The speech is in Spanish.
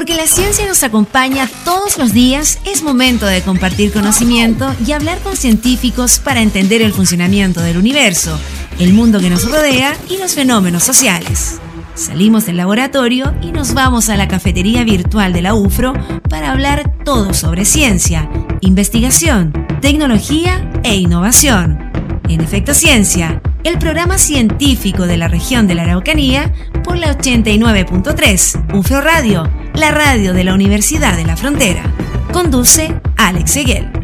Porque la ciencia nos acompaña todos los días, es momento de compartir conocimiento y hablar con científicos para entender el funcionamiento del universo, el mundo que nos rodea y los fenómenos sociales. Salimos del laboratorio y nos vamos a la cafetería virtual de la UFRO para hablar todo sobre ciencia, investigación, tecnología e innovación. En Efecto Ciencia, el programa científico de la región de la Araucanía por la 89.3 UFRO Radio, la radio de la Universidad de la Frontera. Conduce Alex Seguel.